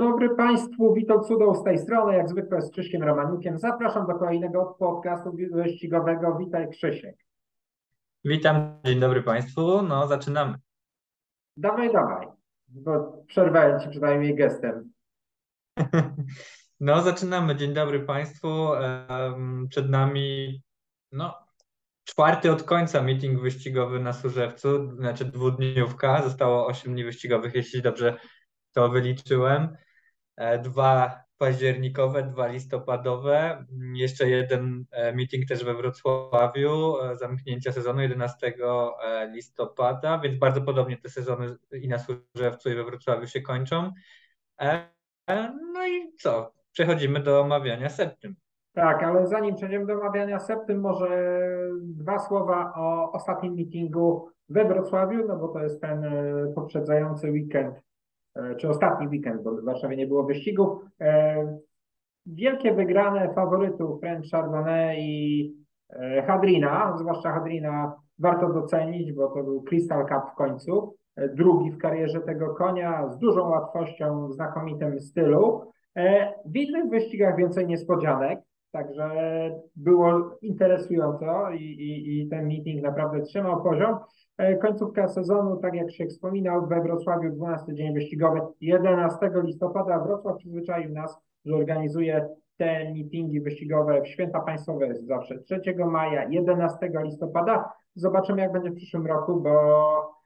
Dzień dobry Państwu, Witold Cudoł z tej strony, jak zwykle z Krzyśkiem Romaniukiem. Zapraszam do kolejnego podcastu wyścigowego. Witaj Krzysiek. Witam, dzień dobry Państwu. No, zaczynamy. Dawaj, dawaj, bo przerwałem Ci przynajmniej gestem. No, zaczynamy. Dzień dobry Państwu. Przed nami no, czwarty od końca meeting wyścigowy na Służewcu, znaczy dwudniówka. Zostało 8 dni wyścigowych, jeśli dobrze to wyliczyłem. E, dwa październikowe, dwa listopadowe, jeszcze jeden e, meeting też we Wrocławiu, e, zamknięcia sezonu 11 listopada, więc bardzo podobnie te sezony i na Służewcu i we Wrocławiu się kończą. No i co? Przechodzimy do omawiania septym. Tak, ale zanim przejdziemy do omawiania septym, może dwa słowa o ostatnim meetingu we Wrocławiu, no bo to jest ten poprzedzający weekend czy ostatni weekend, bo w Warszawie nie było wyścigów. E, wielkie wygrane faworytów French Chardonnay i e, Hadrina, zwłaszcza Hadrina warto docenić, bo to był Crystal Cup w końcu, drugi w karierze tego konia, z dużą łatwością, w znakomitym stylu. W innych wyścigach więcej niespodzianek, także było interesująco i, i, i ten meeting naprawdę trzymał poziom. E, końcówka sezonu, tak jak się wspominał, we Wrocławiu 12 dzień wyścigowy, 11 listopada. Wrocław przyzwyczaił nas, że organizuje te meetingi wyścigowe w święta państwowe jest zawsze 3 maja, 11 listopada. Zobaczymy, jak będzie w przyszłym roku, bo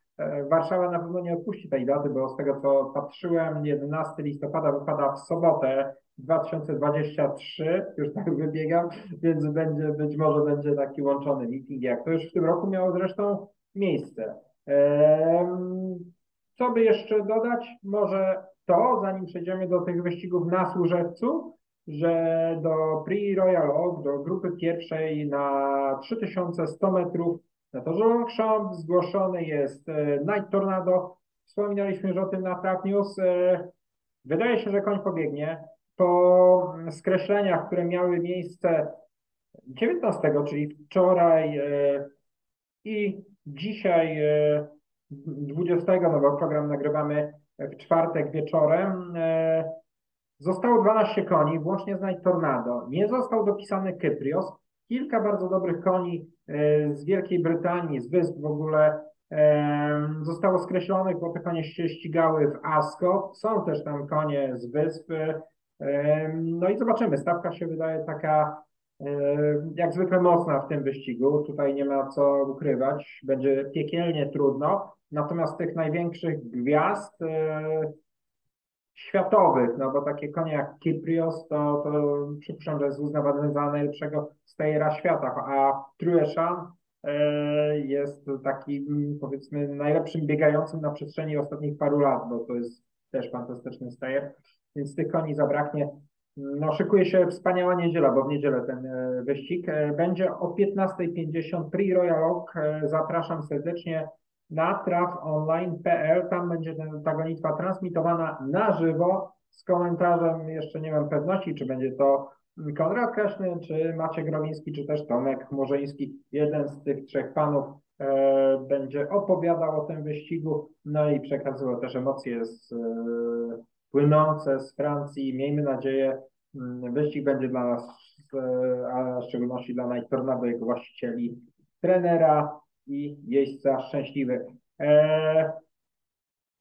Warszawa na pewno nie odpuści tej daty, bo z tego co patrzyłem, 11 listopada wypada w sobotę 2023, już tak wybiegam, więc będzie, być może będzie taki łączony meeting, jak to już w tym roku miało zresztą miejsce. Co by jeszcze dodać? Może to, zanim przejdziemy do tych wyścigów na Służewcu, że do Prix Royal Oak, do grupy pierwszej na 3100 metrów na torze Longchamp zgłoszony jest e, Night Tornado. Wspominaliśmy już o tym na Trap News. E, wydaje się, że koń pobiegnie. Po skreśleniach, które miały miejsce 19, czyli wczoraj e, i Dzisiaj 20, e, no bo program nagrywamy w czwartek wieczorem. Zostało 12 koni, włącznie z Night Tornado. Nie został dopisany Kyprios. Kilka bardzo dobrych koni e, z Wielkiej Brytanii, z wysp w ogóle zostało skreślonych, bo te konie się ścigały w Ascot. Są też tam konie z wysp. No i zobaczymy. Stawka się wydaje taka jak zwykle mocna w tym wyścigu. Tutaj nie ma co ukrywać. Będzie piekielnie trudno. Natomiast tych największych gwiazd e, światowych, no bo takie konie jak Kiprios, to, to przypuszczam, że jest uznawany za najlepszego stejera świata, a Trueshan e, jest takim powiedzmy najlepszym biegającym na przestrzeni ostatnich paru lat, bo to jest też fantastyczny stejer, więc tych koni zabraknie. No, szykuje się wspaniała niedziela, bo w niedzielę ten e, wyścig. E, będzie o 15.50 Prix Royal Oak. Zapraszam serdecznie na trafonline.pl. Tam będzie ta gonitwa transmitowana na żywo z komentarzem. Jeszcze nie mam pewności, czy będzie to Konrad Kaszny, czy Maciek Growiński, czy też Tomek Morzeński. Jeden z tych trzech panów będzie opowiadał o tym wyścigu, no i przekazywał też emocje z płynące z Francji. Miejmy nadzieję, mm, wyścig będzie dla nas, a w szczególności dla Night jego właścicieli, trenera i jeźdźca szczęśliwy. Eee,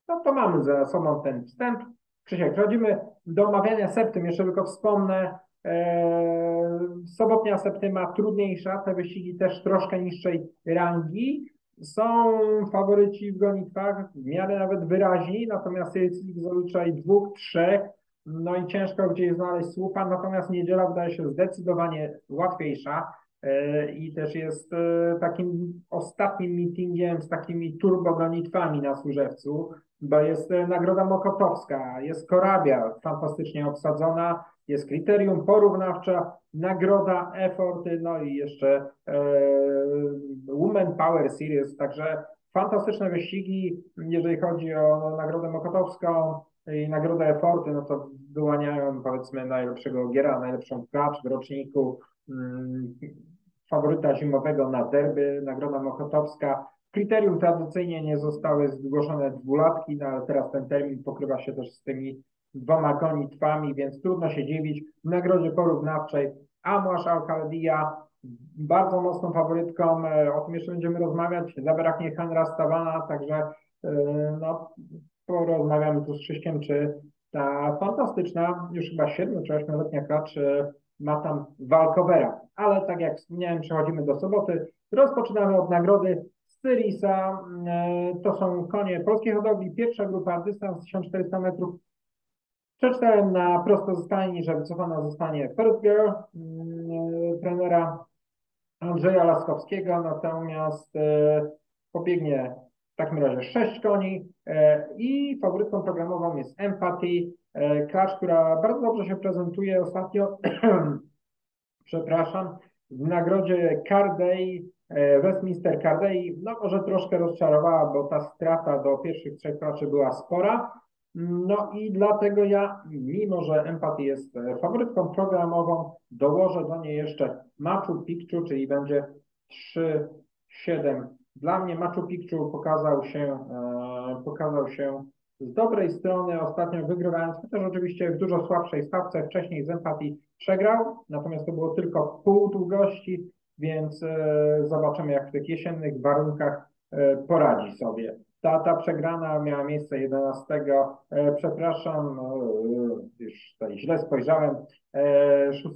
no to mamy za sobą ten wstęp. Krzysiek, przechodzimy do omawiania septym. Jeszcze tylko wspomnę, eee, sobotnia septyma trudniejsza, te wyścigi też troszkę niższej rangi. Są faworyci w gonitwach, w miarę nawet wyraźni, natomiast jest ich zazwyczaj dwóch, trzech, no i ciężko gdzieś znaleźć słupa, natomiast niedziela wydaje się zdecydowanie łatwiejsza i też jest e, takim ostatnim meetingiem z takimi turbogonitwami na Służewcu, bo jest e, Nagroda Mokotowska, jest Korabia fantastycznie obsadzona, jest kryterium porównawcza, nagroda, efforty, no i jeszcze e, Women Power Series, także fantastyczne wyścigi, jeżeli chodzi o Nagrodę Mokotowską i Nagrodę Efforty, no to wyłaniają powiedzmy najlepszego giera, najlepszą klacz w roczniku, mm, faworyta zimowego na derby, Nagroda Mokotowska. Kryterium tradycyjnie nie zostały zgłoszone dwulatki, no ale teraz ten termin pokrywa się też z tymi dwoma konitwami, więc trudno się dziwić. W nagrodzie porównawczej Amłasz Alcaldia bardzo mocną faworytką, e, o tym jeszcze będziemy rozmawiać, zabraknie Hanra Stawana, także e, no, porozmawiamy tu z Krzyśkiem, czy ta fantastyczna, już chyba 7 czy 8-letnia klacz ma tam walkowera. Ale tak jak wspomniałem, przechodzimy do soboty. Rozpoczynamy od nagrody Syrisa. E, to są konie polskiej hodowli. Pierwsza grupa, dystans 1400 metrów. Przeczytałem na prosto zostanie, że wycofana zostanie First Girl mm, trenera Andrzeja Laskowskiego, natomiast e, pobiegnie w takim razie sześć koni e, i faworytką programową jest Empathy, e, klacz, która bardzo dobrze się prezentuje ostatnio, przepraszam, w nagrodzie Carday, Westminster Carday, no może troszkę rozczarowała, bo ta strata do pierwszych trzech klaczy była spora, no i dlatego ja, mimo że Empathy jest faworytką programową, dołożę do niej jeszcze Machu Picchu, czyli będzie 3-7. Dla mnie Machu Picchu pokazał się, e, pokazał się z dobrej strony, ostatnio wygrywając, chociaż oczywiście w dużo słabszej stawce, wcześniej z Empathy przegrał, natomiast to było tylko pół długości, więc e, zobaczymy jak w tych jesiennych warunkach e, poradzi sobie. Ta, ta przegrana miała miejsce 11, e, przepraszam, już tutaj źle spojrzałem, e, 6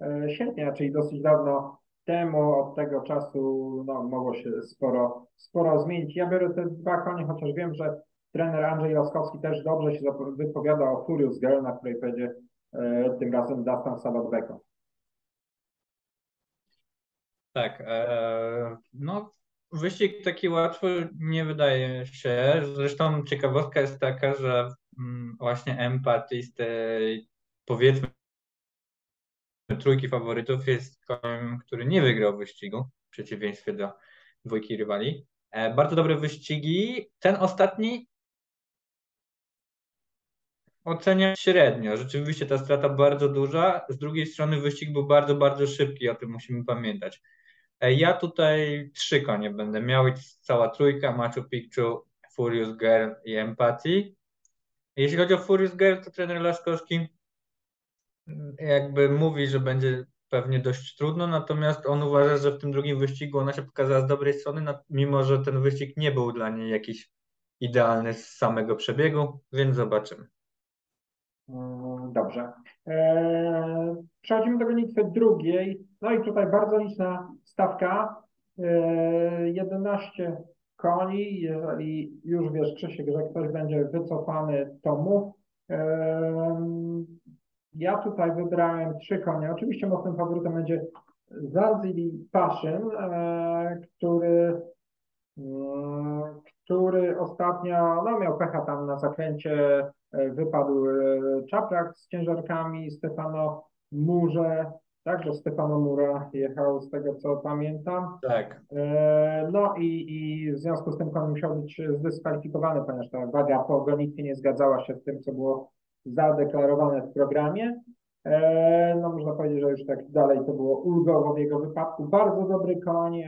e, sierpnia, czyli dosyć dawno temu, od tego czasu no, mogło się sporo, sporo zmienić. Ja biorę te dwa konie, chociaż wiem, że trener Andrzej Laskowski też dobrze się wypowiada o Furious Girl, na której będzie e, tym razem Dustin Sabat-Beko. Tak, e, no wyścig taki łatwy nie wydaje się. Zresztą ciekawostka jest taka, że mm, właśnie Empathy z tej powiedzmy trójki faworytów jest koniem, który nie wygrał wyścigu, w przeciwieństwie do dwójki rywali. E, bardzo dobre wyścigi. Ten ostatni oceniam średnio. Rzeczywiście ta strata bardzo duża. Z drugiej strony wyścig był bardzo, bardzo szybki, o tym musimy pamiętać. E, ja tutaj trzy konie będę miał, cała trójka, Machu Picchu, Furious Girl i Empathy. Jeśli chodzi o Furious Girl, to trener Laskowski jakby mówi, że będzie pewnie dość trudno, natomiast on uważa, że w tym drugim wyścigu ona się pokazała z dobrej strony, mimo że ten wyścig nie był dla niej jakiś idealny z samego przebiegu, więc zobaczymy. Mm, dobrze. Eee, przechodzimy do gonitwy drugiej. No i tutaj bardzo liczna stawka. Eee, 11 koni. Jeżeli już wiesz, Krzysiek, że ktoś będzie wycofany, to mów. Eee, ja tutaj wybrałem trzy konie. Oczywiście mocnym faworytem będzie Zarzili Paszyn, eee, który mm, który ostatnio no, miał pecha tam na zakręcie E, wypadł e, Czaprak z ciężarkami, Stefano Murze, także Stefano Mura jechał z tego co pamiętam. Tak. E, no i, i w związku z tym kon musiał być zdyskwalifikowany, ponieważ ta waga po gonitwie nie zgadzała się z tym, co było zadeklarowane w programie. No można powiedzieć, że już tak dalej to było ulgowo w jego wypadku. Bardzo dobry koń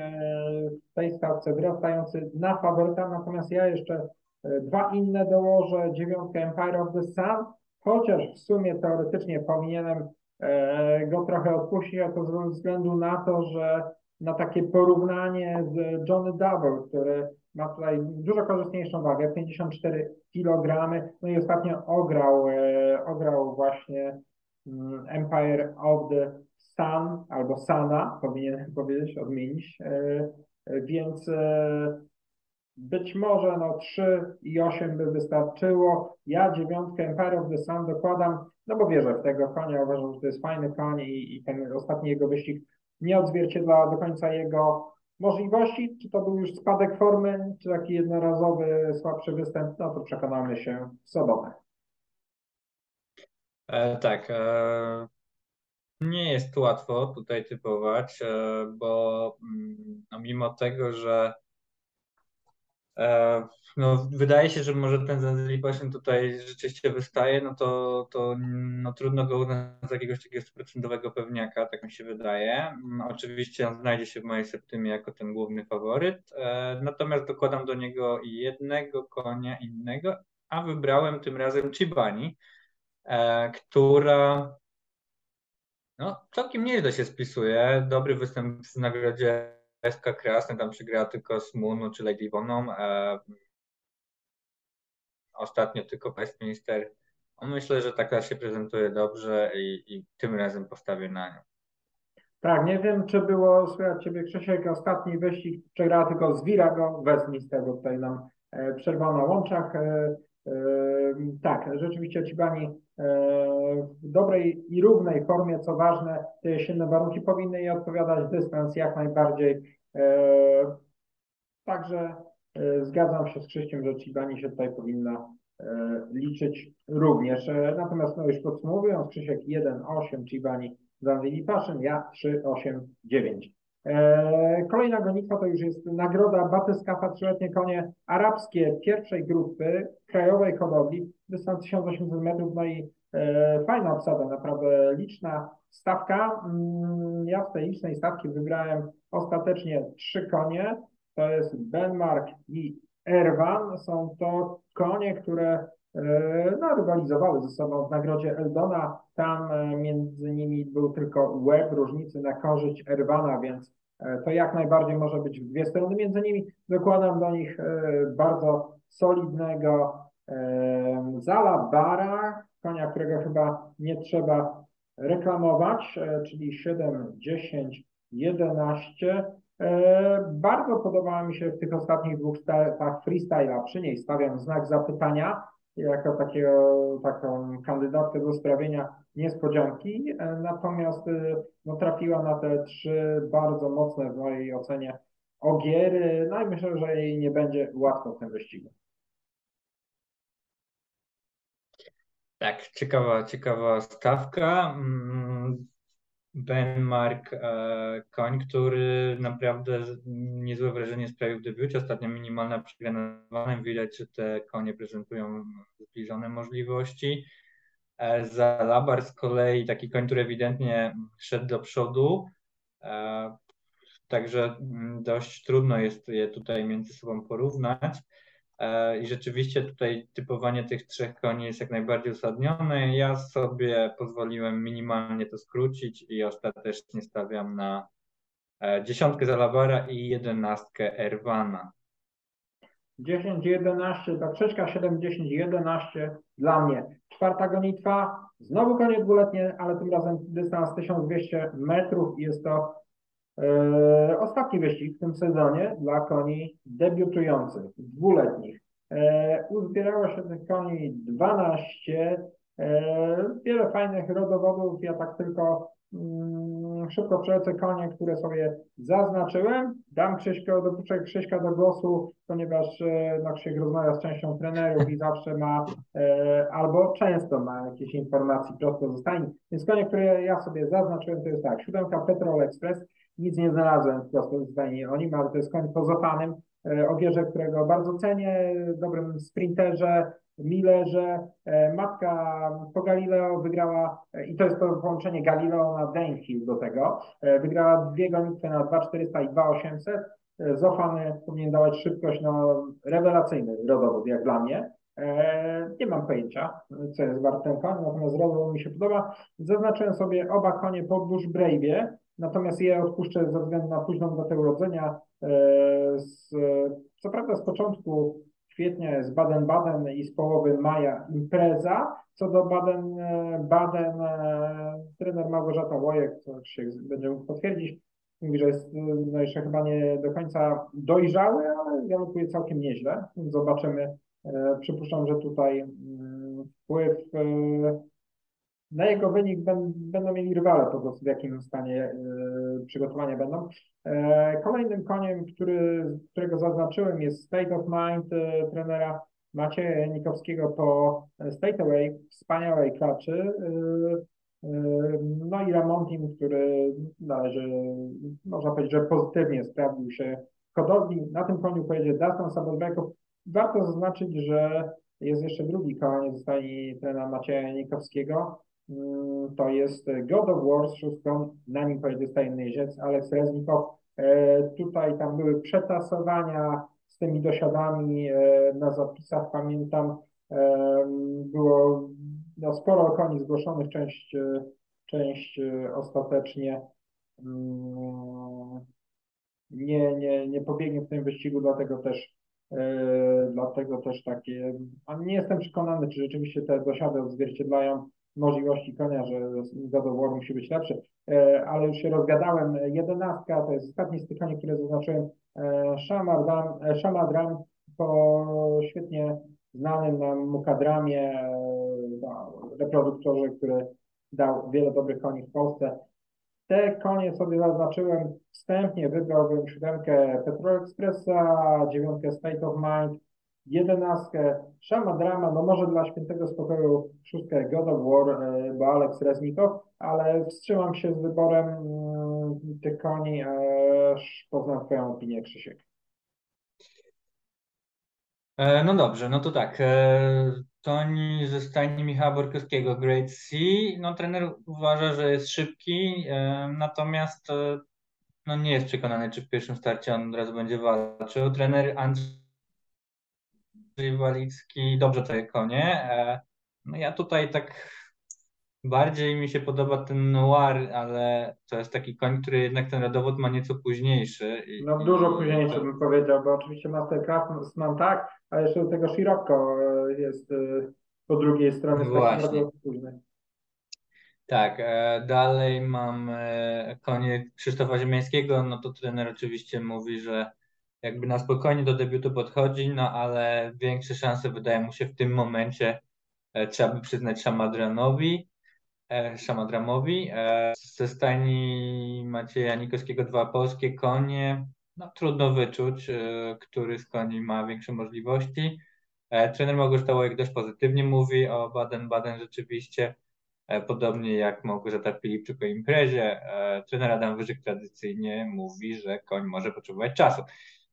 w tej stawce, wyrastający na faworyta, natomiast ja jeszcze E, dwa inne dołożę, dziewiątkę Empire of the Sun, chociaż w sumie teoretycznie powinienem e, go trochę odpuścić, a to ze względu na to, że na takie porównanie z Johnny Double, który ma tutaj dużo korzystniejszą wagę, 54 kg, no i ostatnio ograł, e, ograł właśnie mm, Empire of the Sun, albo Sana, powinienem powiedzieć, odmienić, więc być może no 3 i 8 by wystarczyło. Ja dziewiątkę Empire of the Sun dokładam, no bo wierzę w tego konia, uważam, że to jest fajny koń i, i ten ostatni jego wyścig nie odzwierciedla do końca jego możliwości. Czy to był już spadek formy, czy taki jednorazowy, słabszy występ, no to przekonamy się w sobotę. E, tak. E, nie jest łatwo tutaj typować, e, bo mm, no, mimo tego, że no, wydaje się, że może ten Zanzibar tutaj rzeczywiście wystaje, no to, to no, trudno go uznać za jakiegoś takiego stuprocentowego pewniaka, tak mi się wydaje. No, oczywiście on znajdzie się w mojej septymie jako ten główny faworyt, e, natomiast dokładam do niego jednego konia innego, a wybrałem tym razem Chibani, która no, całkiem nieźle się spisuje. Dobry występ w nagrodzie SK Krasny, tam przegrała tylko z Munu czy Lady Woną. Ostatnio tylko Westminster. Myślę, że taka się prezentuje dobrze i, i tym razem postawię na nią. Tak, nie wiem, czy było słychać Ciebie, Krzysiek, ostatni wyścig przegrała tylko z Virago Westminster, bo tutaj nam e, przerwał na łączach. E, e, tak, rzeczywiście Cibani e, w dobrej i równej formie, co ważne, te jesienne warunki powinny jej odpowiadać, dystans jak najbardziej. E, także e, zgadzam się z Krzyśkiem, że Cibani się tutaj powinna liczyć również. Natomiast no już podsumowując, Krzysiek 1-8, Cibani Zanwili Paszyn, ja 389. Eee, kolejna gonitwa to już jest nagroda Batyskafa trzyletnie konie arabskie pierwszej grupy krajowej hodowli, dystans 1800 metrów, no i e, fajna obsada, naprawdę liczna stawka. Mm, ja z tej licznej stawki wybrałem ostatecznie trzy konie, to jest Benmark i Erwan. Są to konie, które E, no, rywalizowały ze sobą w nagrodzie Eldona. Tam e, między nimi był tylko łeb różnicy na korzyść Erwana, więc e, to jak najbardziej może być w dwie strony między nimi. Dokładam do nich bardzo solidnego Zalabara, konia, którego chyba nie trzeba reklamować, czyli 7, 10, 11. Bardzo podobała mi się w tych ostatnich dwóch startach freestyla. Przy niej stawiam znak zapytania jako takiego, taką kandydatkę do sprawienia niespodzianki, natomiast e, no, trafiła na te trzy bardzo mocne w mojej ocenie ogiery, no i myślę, że jej nie będzie łatwo w tym wyścigu. Tak, ciekawa, ciekawa stawka. Benmark, e, koń, który naprawdę niezłe wrażenie sprawił w debiucie. Ostatnio minimalna przegrana Widać, że te konie prezentują zbliżone możliwości. E, za z kolei taki koń, który ewidentnie szedł do przodu. E, także mm, dość trudno jest je tutaj między sobą porównać. E, I rzeczywiście tutaj typowanie tych trzech koni jest jak najbardziej uzasadnione. Ja sobie pozwoliłem minimalnie to skrócić i ostatecznie stawiam na e, dziesiątkę Zalabara i jedenastkę Erwana. 10, 11, ta krzyczka 7, 10, 11 dla mnie. Czwarta gonitwa, znowu konie dwuletnie, ale tym razem dystans 1200 metrów i jest to ostatni wyścig w tym sezonie dla koni debiutujących, dwuletnich. E, uzbierało się tych koni 12, e, wiele fajnych rodowodów. Ja tak tylko mm, szybko przelecę konie, które sobie zaznaczyłem. Dam Krzyśka, dopuszczę Krzyśka do głosu, ponieważ no, Krzyś rozmawia z częścią trenerów i zawsze ma albo często ma jakieś informacje prosto zostanie. Więc konie, które ja sobie zaznaczyłem, to jest tak, siódemka Petrol Express, nic nie znalazłem w prostostanie o nim, ale to jest koń po Zofanym, e, Ogierze, którego bardzo cenię, dobrym sprinterze, Millerze. E, matka po Galileo wygrała, e, i to jest to połączenie Galileo na Danehill do tego, wygrała dwie gonitwy na 2400 i 2800. Zofany powinien dawać szybkość, no rewelacyjny rodowód, jak dla mnie. Nie mam pojęcia, co jest wart ten natomiast rodowód mi się podoba. Zaznaczyłem sobie oba konie po Bush Brave'ie, Natomiast je odpuszczę ze względu na późną datę urodzenia. E, z, co prawda z początku kwietnia jest Baden-Baden i z połowy maja impreza. Co do Baden-Baden, e, trener Małgorzata Łojek, co się będzie mógł potwierdzić, mówi, że jest no jeszcze chyba nie do końca dojrzały, ale galopuje całkiem nieźle. Zobaczymy. E, przypuszczam, że tutaj mm, wpływ na jego wynik będą mieli rywale po prostu w jakim stanie e, przygotowania będą. E, kolejnym koniem, który, którego zaznaczyłem jest State of Mind e, trenera Macieja Nikowskiego po State Away, wspaniałej klaczy. No i Ramontim, który należy, można powiedzieć, że pozytywnie sprawdził się w hodowli. Na tym koniu pojedzie Dustin Sabotbekow. Warto zaznaczyć, że jest jeszcze drugi koń ze stali trenera Macieja Nikowskiego, Mm, to jest God of War z szóstką, na nim pojedzie stajny jeździec Aleks Reznikow. E, tutaj tam były przetasowania z tymi dosiadami e, na zapisach, pamiętam, e, było no, sporo koni zgłoszonych, część, część ostatecznie mm, nie, nie, nie pobiegnie w tym wyścigu, dlatego też dlatego też takie, a nie jestem przekonany, czy rzeczywiście te dosiady odzwierciedlają możliwości konia, że War musi być lepszy, ale już się rozgadałem. Jedenastka to jest ostatni z tych koni, które zaznaczyłem. Shamadram po świetnie znanym nam Mukadramie, no, reproduktorze, który dał wiele dobrych koni w Polsce. Te konie sobie zaznaczyłem wstępnie, wybrałbym siódemkę Petrol Expressa, dziewiątkę State of Mind, jedenastkę Szama Drama, no może dla świętego spokoju szóstkę God of War, e, bo Alex Reznikow, ale wstrzymam się z wyborem mm, tych koni, aż poznam Twoją opinię, Krzysiek. E, no dobrze, no to tak. E, Toni ze stajni Michała Borkowskiego, Great C. No trener uważa, że jest szybki, natomiast no nie jest przekonany, czy w pierwszym starcie on od razu będzie walczył. Trener Andrzej Walicki dobrze te konie. E, no ja tutaj tak bardziej mi się podoba ten Noir, ale to jest taki koń, który jednak ten rodowód ma nieco późniejszy. I, no dużo późniejszy bym powiedział, bo oczywiście Mastercraft mam tak, a jeszcze do tego Scirocco e, jest e, po drugiej stronie. Właśnie. Tak, dalej mam konie Krzysztofa Ziemiańskiego, no to trener oczywiście mówi, że jakby na spokojnie do debiutu podchodzi, no ale większe szanse wydaje mu się w tym momencie e, trzeba by przyznać Szamadranowi, e, Szamadramowi. E, ze stajni Macieja Nikowskiego dwa polskie konie, no trudno wyczuć, który z koni ma większe możliwości. Trener Małgorzata Łojek dość pozytywnie mówi o Baden-Baden rzeczywiście, podobnie jak Małgorzata Filipczyk o imprezie. Trener Adam Wyżyk tradycyjnie mówi, że koń może potrzebować czasu.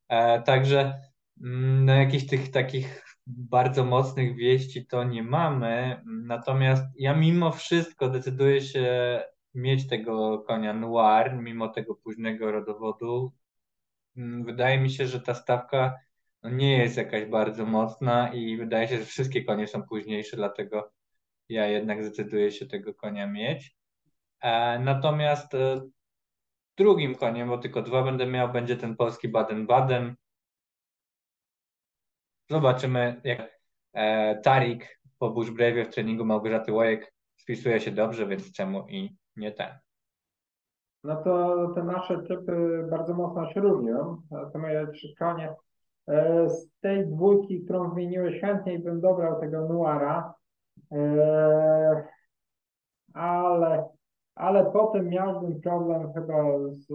E, także mm, no, jakichś tych takich bardzo mocnych wieści to nie mamy. Natomiast ja mimo wszystko decyduję się mieć tego konia noir, mimo tego późnego rodowodu. Mm, wydaje mi się, że ta stawka no, nie jest jakaś bardzo mocna i wydaje się, że wszystkie konie są późniejsze, dlatego ja jednak zdecyduję się tego konia mieć. E, natomiast e, drugim koniem, bo tylko dwa będę miał, będzie ten polski Baden-Baden. Zobaczymy, jak e, Tarik po Bushbrave'ie w treningu Małgorzaty Łojek spisuje się dobrze, więc czemu i nie ten. No to te nasze typy bardzo mocno się różnią. Trzy konie. E, z tej dwójki, którą wymieniłeś, chętniej bym dobrał tego Nuara, e, ale ale potem miałbym problem chyba z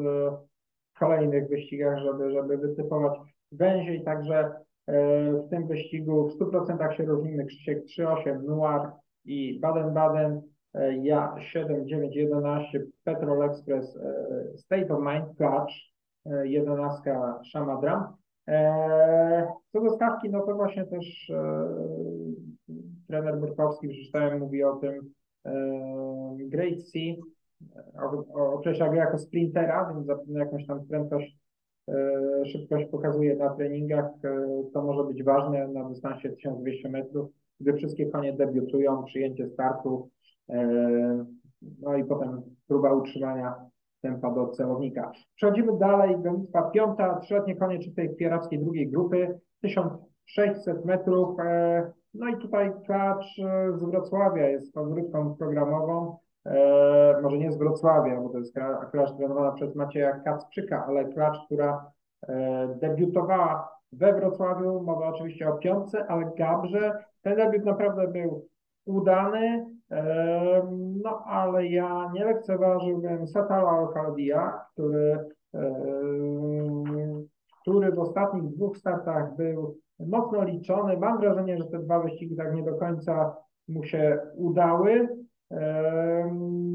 kolejnych wyścigach, żeby, żeby wytypować węziej, także e, w tym wyścigu w 100% się różnimy. Krzysiek 3.8 Noir i Baden-Baden, e, ja 7.9.11 Petrol Express e, State of Mind Clutch, 11 Shamadram. Co do stawki, no to właśnie też trener Burkowski, przeczytałem, mówi o tym Great Sea, określa go jako sprintera, więc zapewne jakąś tam prędkość, e, szybkość pokazuje na treningach. E, to może być ważne na dystansie 1200 metrów, gdy wszystkie konie debiutują, przyjęcie startu, e, no i potem próba utrzymania tempa do celownika. Przechodzimy dalej, gonitwa piąta, trzyletnie konie czystej pierackiej drugiej grupy, 1600 metrów, no i tutaj klacz z Wrocławia jest faworytką programową, e, może nie z Wrocławia, bo to jest klacz trenowana przez Macieja Kacprzyka, ale klacz, która e, debiutowała we Wrocławiu, mowa oczywiście o piątce, ale Gabrze. Ten debiut naprawdę był udany, e, no ale ja nie lekceważyłbym Satala Alcaldia, który, który w ostatnich dwóch startach był mocno liczony. Mam wrażenie, że te dwa wyścigi tak nie do końca mu się udały.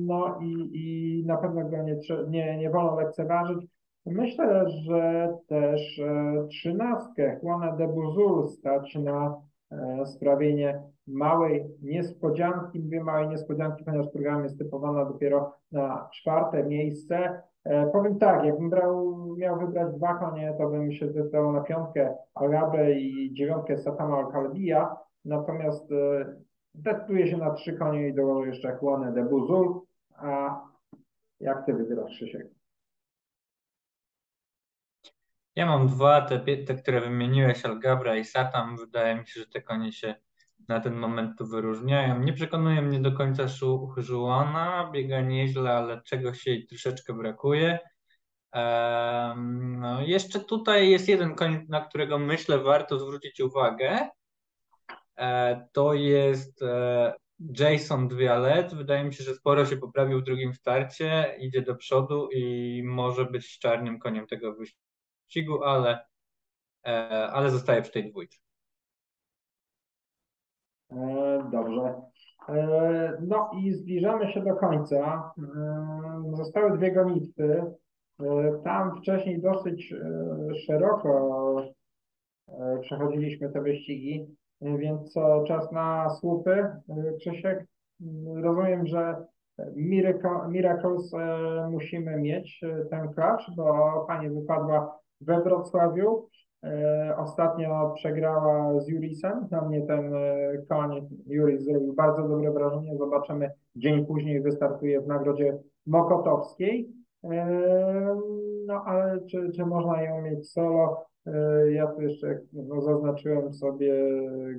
No i, i na pewno go nie, nie, nie wolno lekceważyć. Myślę, że też e, trzynastkę Juana de Buzul stać na e, sprawienie małej niespodzianki. Mówię małej niespodzianki, ponieważ program jest typowana dopiero na czwarte miejsce. E, powiem tak, jakbym brał, miał wybrać dwa konie, to bym się zdecydował na piątkę Arabę i dziewiątkę Satama Alcaldia. Natomiast Decyduję się na trzy konie i dołożę jeszcze chłonę de Buzul. A jak ty wybierasz, Krzysiek? Ja mam dwa, te, te które wymieniłeś, Algabra i Satam. Wydaje mi się, że te konie się na ten moment tu wyróżniają. Nie przekonuje mnie do końca Żułana, biega nieźle, ale czegoś jej troszeczkę brakuje. no, jeszcze tutaj jest jeden koń, na którego myślę warto zwrócić uwagę. E, to jest e, Jason Dwialet. Wydaje mi się, że sporo się poprawił w drugim starcie, idzie do przodu i może być czarnym koniem tego wyścigu, ale, e, ale zostaje przy tej dwójce. Dobrze. No i zbliżamy się do końca. Zostały dwie gonitwy. Tam wcześniej dosyć szeroko przechodziliśmy te wyścigi. Więc co, czas na słupy, Krzysiek? Rozumiem, że Miracles e, musimy mieć e, ten klacz, bo pani wypadła we Wrocławiu. E, ostatnio przegrała z Jurisem. Na mnie ten koń Juris zrobił bardzo dobre wrażenie. Zobaczymy, dzień później wystartuje w nagrodzie Mokotowskiej. No ale czy, czy można ją mieć solo? E, ja tu jeszcze no, zaznaczyłem sobie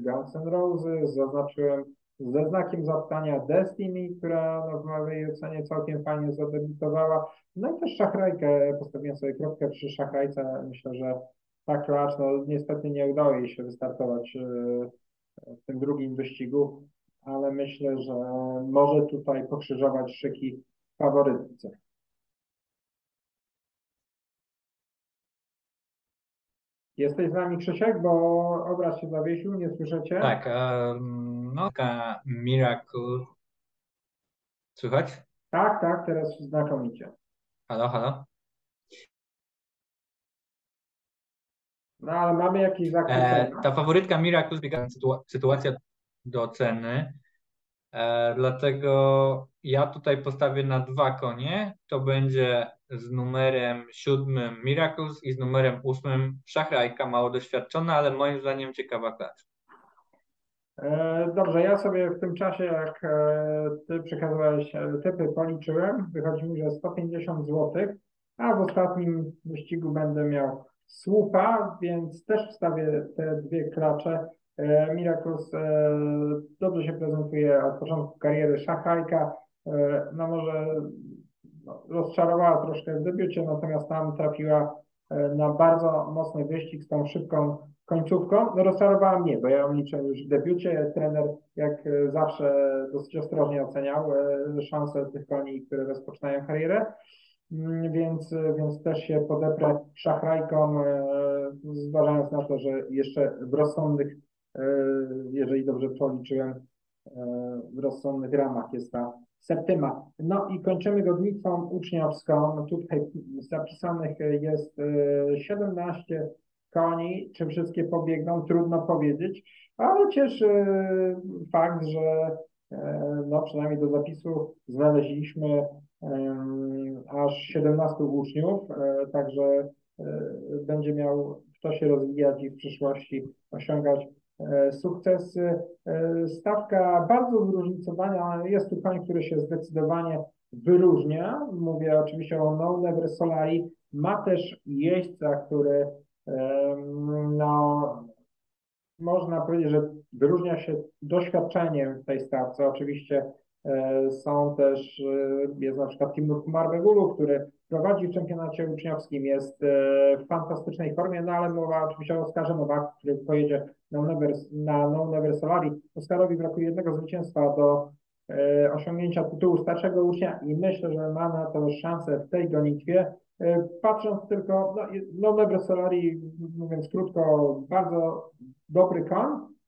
Guns N' Roses, zaznaczyłem ze znakiem zapytania Destiny, która no, w mojej ocenie całkiem fajnie zadebiutowała. No i też szachrajkę, postawiłem sobie kropkę przy szachrajce. Myślę, że ta klacz, no niestety nie udało jej się wystartować e, w tym drugim wyścigu, ale myślę, że może tutaj pokrzyżować szyki faworytce. Jesteś z nami Krzysiek, bo obraz się zawiesił, nie słyszycie? Tak, um, no taka Miracle. Słychać? Tak, tak, teraz znakomicie. Halo, halo? No ale mamy jakieś zakłócenia. E, ta faworytka Miracle zbiega sytuacja do ceny. E, dlatego ja tutaj postawię na dwa konie. To będzie z numerem siódmym Miracles i z numerem ósmym Szachrajka, mało doświadczona, ale moim zdaniem ciekawa klacz. E, dobrze, ja sobie w tym czasie, jak e, ty przekazywałeś e, typy, policzyłem. Wychodzi mi, że 150 zł, a w ostatnim wyścigu będę miał słupa, więc też wstawię te dwie klacze. Miracles dobrze się prezentuje od początku kariery Szachrajka. No może no, rozczarowała troszkę w debiucie, natomiast tam trafiła e, na bardzo mocny wyścig z tą szybką końcówką. No rozczarowała mnie, bo ja ją liczę już w debiucie. Trener jak e, zawsze dosyć ostrożnie oceniał e, szanse tych koni, które rozpoczynają karierę. Mm, więc, więc też się podeprę szachrajką, zważając na to, że jeszcze w rozsądnych, jeżeli dobrze policzyłem, w rozsądnych ramach jest ta Septyma. No i kończymy godnicą uczniowską. Tutaj zapisanych jest 17 e, koni. Czy wszystkie pobiegną? Trudno powiedzieć, ale cieszy fakt, że e, no przynajmniej do zapisu znaleźliśmy aż 17 uczniów, e, także będzie miał kto się rozwijać i w przyszłości osiągać E, sukcesy. E, stawka bardzo zróżnicowana. Jest tu koń, który się zdecydowanie wyróżnia. Mówię oczywiście o No Never Solari. Ma też jeźdźca, który no, można powiedzieć, że wyróżnia się doświadczeniem w tej stawce. Oczywiście są też, jest na przykład Timur Kumarbegulu, który prowadzi w czempionacie uczniowskim, jest w fantastycznej formie, no ale mowa oczywiście o Oskarze Nowaku, który pojedzie na, univers, na No Universalari. Oskarowi brakuje jednego zwycięstwa do e, osiągnięcia tytułu starszego ucznia i myślę, że ma na to szansę w tej gonitwie. E, patrząc tylko, no, no Universalari, mówiąc krótko, bardzo dobry koń, e,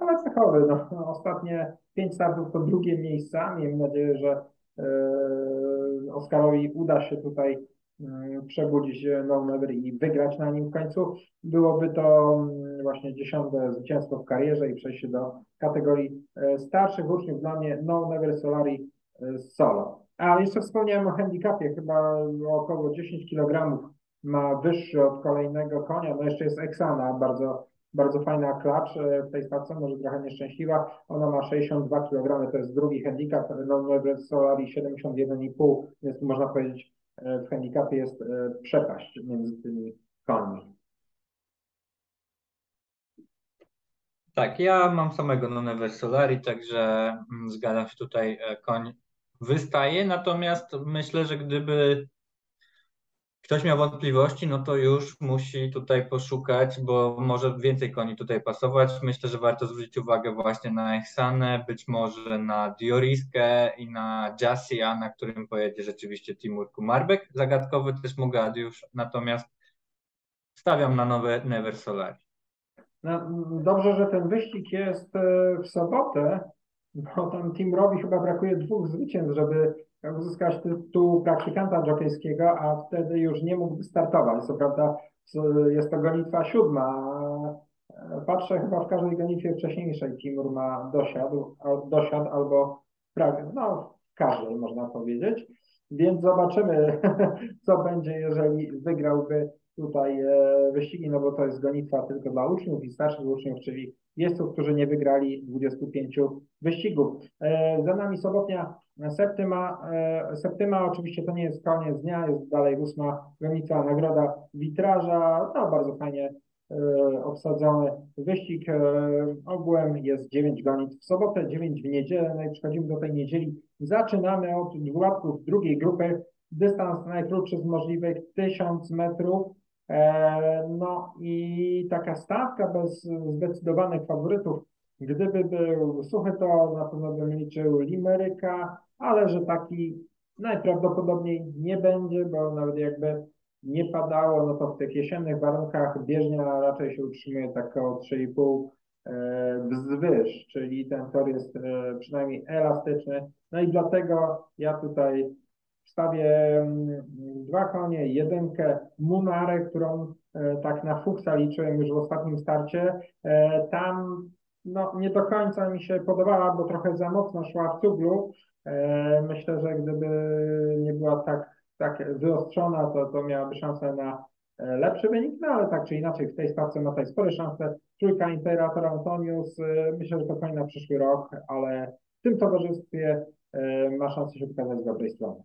ale cechowy. No, ostatnie pięć startów to drugie miejsca. Miejmy nadzieję, że e, Oskarowi uda się tutaj Mm, przebudzić No Never i wygrać na nim w końcu. Byłoby to mm, właśnie dziesiąte zwycięstwo w karierze i przejście do kategorii e, starszych uczniów. Dla mnie Never Solari solo. A jeszcze wspomniałem o handicapie, chyba około 10 kg ma wyższy od kolejnego konia. No jeszcze jest Exana, bardzo bardzo fajna klacz e, w tej stawce, może trochę nieszczęśliwa. Ona ma 62 kg, to jest drugi handicap, no Everest Solari 71,5, więc można powiedzieć e, w handicapie jest przepaść między tymi koni. Tak, ja mam samego Noneve Solari, także mm, zgadzam się tutaj, koń wystaje, natomiast myślę, że gdyby ktoś miał wątpliwości, no to już musi tutaj poszukać, bo może więcej koni tutaj pasować. Myślę, że warto zwrócić uwagę właśnie na Ehsanę, być może na Dioriskę i na Jassia, na którym pojedzie rzeczywiście Timur Kumarbek. Zagadkowy też Mogadiusz, natomiast stawiam na nowe Never Solari. No, dobrze, że ten wyścig jest e, w sobotę, bo tam Timorowi chyba brakuje dwóch zwycięstw, żeby uzyskać tytuł praktykanta jokejskiego, a wtedy już nie mógł startować. Co prawda jest to gonitwa siódma. Patrzę chyba w każdej gonitwie wcześniejszej Timur ma dosiadł, dosiadł albo prawie, no w każdej można powiedzieć. Więc zobaczymy, co będzie, jeżeli wygrałby tutaj e, wyścigi, no bo to jest gonitwa tylko dla uczniów i starszych uczniów, czyli jeźdźców, którzy nie wygrali 25 wyścigów. E, za nami sobotnia septyma. E, septyma oczywiście to nie jest koniec dnia, jest dalej ósma gonitwa, nagroda witraża, no bardzo fajnie obsadzony wyścig. Ogółem jest 9 gonitw w sobotę, 9 w niedzielę, no i przechodzimy do tej niedzieli. Zaczynamy od dwulatków drugiej grupy. Dystans najkrótszy z możliwych 1000 metrów. E, no i taka stawka bez zdecydowanych faworytów. Gdyby był suchy, to na pewno bym liczył Limeryka, ale że taki najprawdopodobniej nie będzie, bo nawet jakby nie padało, no to w tych jesiennych warunkach bieżnia raczej się utrzymuje tak około 3,5 e, wzwyż, czyli ten tor jest e, przynajmniej elastyczny. No i dlatego ja tutaj wstawię mm, dwa konie, jedynkę Munarę, którą e, tak na fuksa liczyłem już w ostatnim starcie. E, tam no, nie do końca mi się podobała, bo trochę za mocno szła w cuglu. E, myślę, że gdyby nie była tak, tak wyostrzona, to, to miałaby szansę na lepszy wynik, no ale tak czy inaczej w tej stawce ma tutaj spore szanse. Trójka Imperator Antonius, myślę, że to fajny na przyszły rok, ale w tym towarzystwie ma szansę się pokazać z dobrej strony.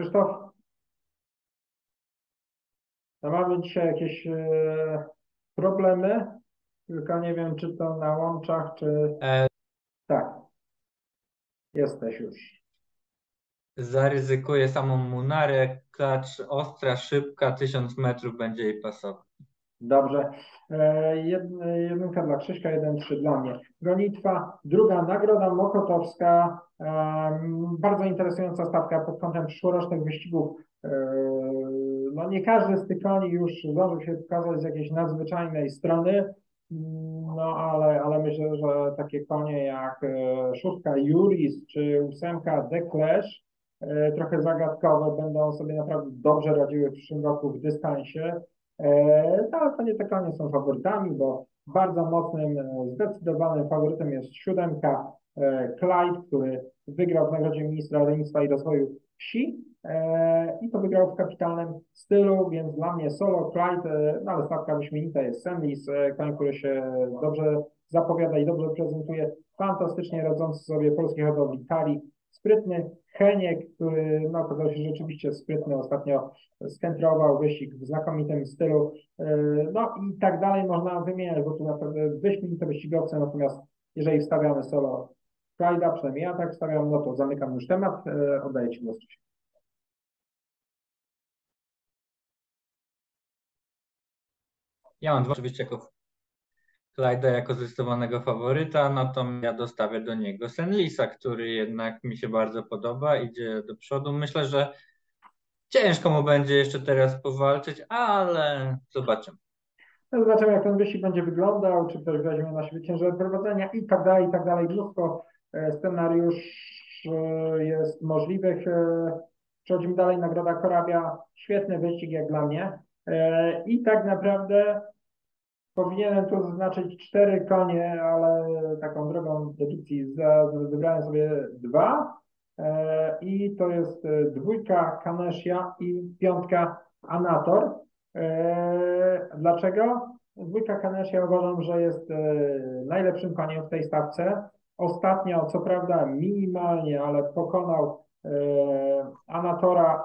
Krzysztof? No mamy dzisiaj jakieś e, problemy, tylko nie wiem, czy to na łączach, czy... E... Tak. Jesteś już. Zaryzykuję samą Munarę, klacz ostra, szybka, tysiąc metrów będzie jej pasować. Dobrze. E, jedynka dla Krzyśka, jeden trzy dla mnie. Gonitwa, druga nagroda Mokotowska. Bardzo interesująca stawka pod kątem przyszłorocznych wyścigów. E, no nie każdy z tych koni już zdążył się pokazać z jakiejś nadzwyczajnej strony. No ale, ale myślę, że takie konie jak e, szóstka Juris czy ósemka The Clash, trochę zagadkowe, będą sobie naprawdę dobrze radziły w przyszłym roku w dystansie. E, no, te konie są faworytami, bo bardzo mocnym, e, zdecydowanym faworytem jest siódemka e, Clyde, który wygrał w Nagrodzie Ministra Rolnictwa i Rozwoju Wsi. I to wygrał w kapitalnym stylu, więc dla mnie solo Clyde, no ale stawka wyśmienita jest Semlis, koń, który się dobrze zapowiada i dobrze prezentuje, fantastycznie radzący sobie polski hodowli sprytny Heniek, który no, okazał się rzeczywiście sprytny, ostatnio skentrował wyścig w znakomitym stylu, e, no i tak dalej można wymieniać, bo tu naprawdę wyśmienite wyścigowce, natomiast jeżeli wstawiamy solo Pride'a, przynajmniej ja tak wstawiam, no to zamykam już temat, e, oddaję Ci głos. Ja mam dwa oczywiście jako Clyde'a jako zdecydowanego faworyta, natomiast ja dostawię do niego Senlisa, który jednak mi się bardzo podoba, idzie do przodu. Myślę, że ciężko mu będzie jeszcze teraz powalczyć, ale zobaczymy. No zobaczymy, jak ten wyścig będzie wyglądał, czy ktoś weźmie na siebie ciężar prowadzenia i tak dalej, i tak dalej. Mnóstwo e, scenariusz e, jest możliwych. E, przechodzimy dalej, Nagroda Korabia, świetny wyścig jak dla mnie. I tak naprawdę Powinienem tu zaznaczyć cztery konie, ale taką drogą dedukcji wybrałem sobie dwa. E, I to jest dwójka Kanesia i piątka Anator. Dlaczego? Dwójka Kanesh ja uważam, że jest najlepszym koniem w tej stawce. Ostatnio, co prawda minimalnie, ale pokonał Anatora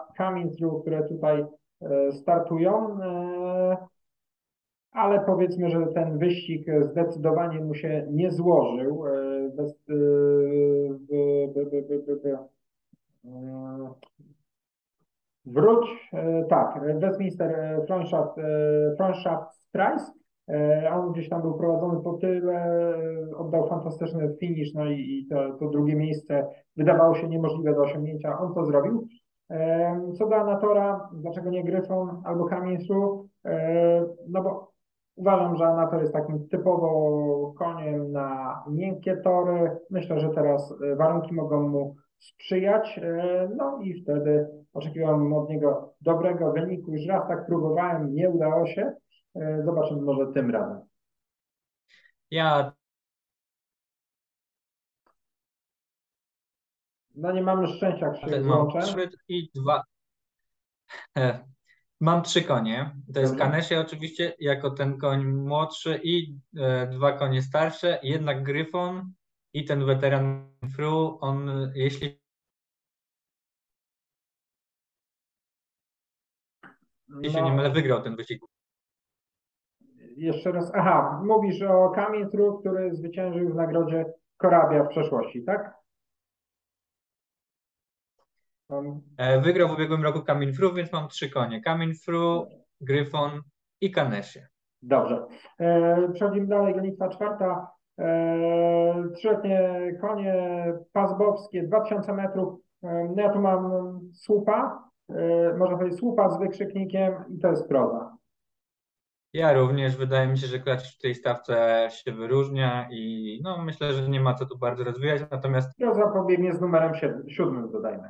Through, które tutaj startują ale powiedzmy, że ten wyścig zdecydowanie mu się nie złożył. E, bez, e, e, wróć, tak, Westminster Freundschaft, Freundschaftspreis. On gdzieś tam był prowadzony po tyle, oddał fantastyczny finish, no i, i to, to, drugie miejsce wydawało się niemożliwe do osiągnięcia. On to zrobił. Co do Anatora, dlaczego nie Gryfon albo Kamińcu? No bo Uważam, że Anator jest takim typowo koniem na miękkie tory. Myślę, że teraz e, warunki mogą mu sprzyjać. E, no i wtedy oczekiwałem od niego dobrego wyniku. Już raz tak próbowałem, nie udało się. E, zobaczymy może tym razem. Ja. No nie mamy szczęścia, się włączę. i dwa. Mam trzy konie. To jest Kanesie oczywiście, jako ten koń młodszy i e, dwa konie starsze, jednak Gryfon i ten weteran Fru, on jeśli no. się nie mylę, wygrał ten wyścig. Jeszcze raz, aha, mówisz o Kamień Fru, który zwyciężył w nagrodzie Korabia w przeszłości, tak? E, wygrał w ubiegłym roku Kamień Fru, więc mam trzy konie. Kamień Fru, Gryfon i Kanesie. Dobrze. E, przechodzimy dalej. Gonitwa czwarta. E, trzyletnie konie pasbowskie, 2000 metrów. E, ja tu mam słupa, można powiedzieć słupa z wykrzyknikiem i to jest proza. Ja również. Wydaje mi się, że klacz w tej stawce się wyróżnia i no, myślę, że nie ma co tu bardzo rozwijać. Natomiast. Proza pobiegnie z numerem siódmym, dodajmy.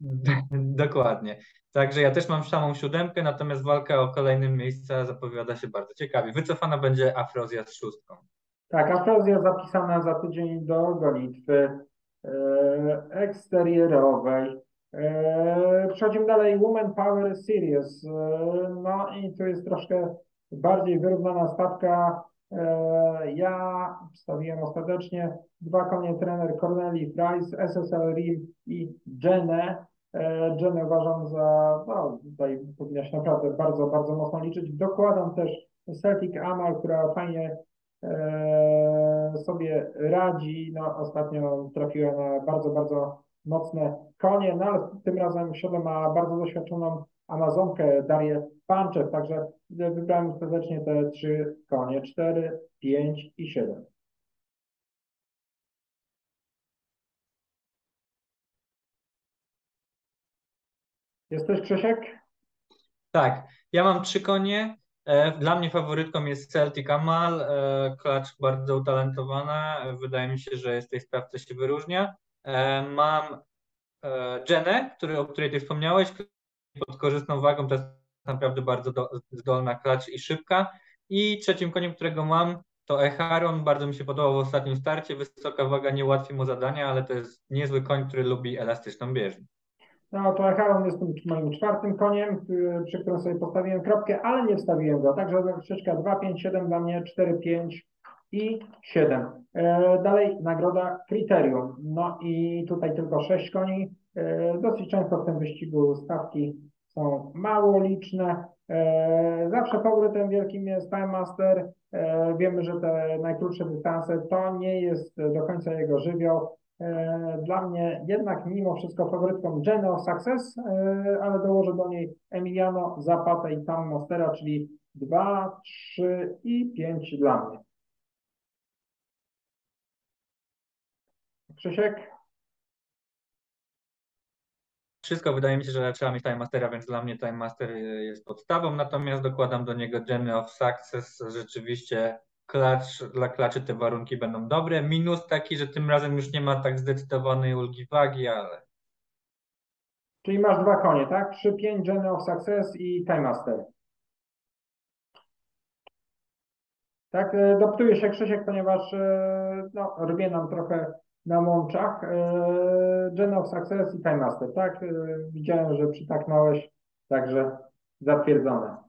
Dokładnie. Także ja też mam samą siódemkę, natomiast walka o kolejne miejsca zapowiada się bardzo ciekawie. Wycofana będzie Afrozja z szóstką. Tak, Afrozja zapisana za tydzień do gonitwy e, eksterierowej. E, przechodzimy dalej. Woman Power Series. E, no i tu jest troszkę bardziej wyrównana stawka. Ja wstawiłem ostatecznie dwa konie trener Corneli Price, SSL Rim i Jenę. E, Jenę uważam za, no tutaj powinna się naprawdę bardzo, bardzo mocno liczyć. Dokładam też Celtic Amal, która fajnie e, sobie radzi. No, ostatnio trafiła na bardzo, bardzo mocne konie, no ale tym razem w siodle ma bardzo doświadczoną Amazonkę Darię Panczew, także wybrałem ostatecznie te trzy konie, cztery, pięć i siedem. Jesteś Krzysiek? Tak, ja mam trzy konie. E, dla mnie faworytką jest Celtic Amal, e, klacz bardzo utalentowana. Wydaje mi się, że jest tej sprawce się wyróżnia. E, mam Jenę, który, o której ty wspomniałeś, pod korzystną wagą, to jest naprawdę bardzo do, zdolna klacz i szybka. I trzecim koniem, którego mam, to Echaron. Bardzo mi się podobał w ostatnim starcie. Wysoka waga nie ułatwi mu zadania, ale to jest niezły koń, który lubi elastyczną bieżnię. No to Echaron jest moim czwartym koniem, przy którym sobie postawiłem kropkę, ale nie wstawiłem go. Także troszeczkę 2, 5, 7 dla mnie, 4, 5 i 7. E, dalej nagroda kryterium. No i tutaj tylko 6 koni. E, dosyć często w tym wyścigu stawki są mało liczne. E, zawsze faworytem wielkim jest Time Master. Wiemy, że te najkrótsze dystanse to nie jest do końca jego żywioł. E, dla mnie jednak mimo wszystko faworytką Jenny of Success, ale dołożę do niej Emiliano Zapata i Tam Mastera, czyli 2, 3 i 5 dla mnie. Krzysiek? Wszystko wydaje mi się, że trzeba mieć Time Mastera, więc dla mnie Time Master jest podstawą, natomiast dokładam do niego Journey of Success. Rzeczywiście klacz, dla klaczy te warunki będą dobre. Minus taki, że tym razem już nie ma tak zdecydowanej ulgi wagi, ale... Czyli masz dwa konie, tak? 3-5 Journey of Success i Time Master. Tak, e, doptuje się Krzysiek, ponieważ e, no, rwie nam trochę na łączach. Gen of Success i Time Master, tak? E, widziałem, że przytaknąłeś, także zatwierdzone.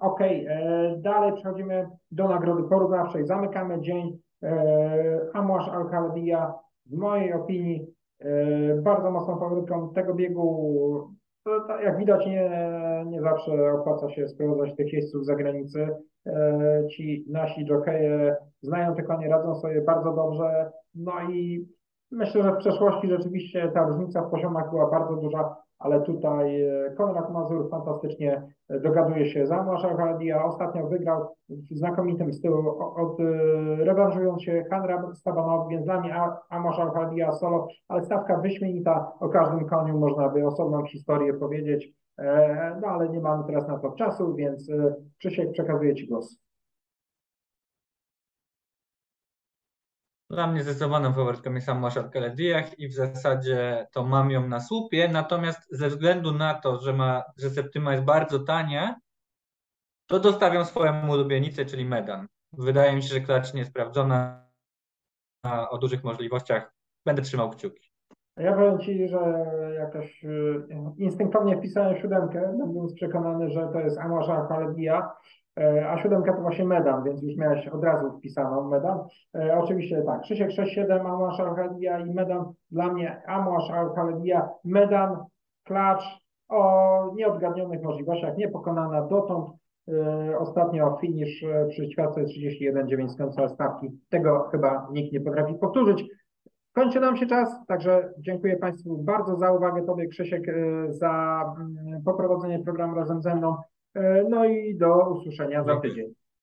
Okej, e, dalej przechodzimy do nagrody porównawczej. Zamykamy dzień. E, Amłasz Al-Khaldia, w mojej opinii, e, bardzo mocną faworytką tego biegu. Jak widać, nie, nie zawsze opłaca się sprowadzać tych jeźdźców z zagranicy. Ci nasi jokeje znają te konie, radzą sobie bardzo dobrze. No i myślę, że w przeszłości rzeczywiście ta różnica w poziomach była bardzo duża ale tutaj e, Konrad Mazur fantastycznie e, dogaduje się za Masza Haladia. Ostatnio wygrał w znakomitym stylu, od, e, rewanżując się Hanra Stabanow, więc dla mnie Amasza Haladia solo, ale stawka wyśmienita. O każdym koniu można by osobną historię powiedzieć, no ale nie mamy teraz na to czasu, więc Krzysiek przekazuję Ci głos. Dla mnie zdecydowaną faworytką jest sam Maszat Kalediach i w zasadzie to mam ją na słupie, natomiast ze względu na to, że, ma, że Septyma jest bardzo tania, to dostawiam swojemu ulubienicę, czyli Medan. Wydaje mi się, że klacz niesprawdzona o dużych możliwościach. Będę trzymał kciuki. Ja powiem Ci, że jakoś y, instynktownie wpisałem siódemkę, będąc przekonany, że to jest Amasza Kaledia. E, a siódemka to właśnie Medan, więc już miałeś od razu wpisaną Medan. E, oczywiście tak, Krzysiek 6-7, Amash Arkadia i Medan. Dla mnie Amash Arkadia, Medan, klacz o nieodgadnionych możliwościach, niepokonana dotąd. E, ostatnio finisz przy ćwiartce 31,9 z końca stawki. Tego chyba nikt nie potrafi powtórzyć. Kończy nam się czas, także dziękuję Państwu bardzo za uwagę. Tobie Krzysiek za mm, poprowadzenie programu razem ze mną. E, no i do usłyszenia za tydzień.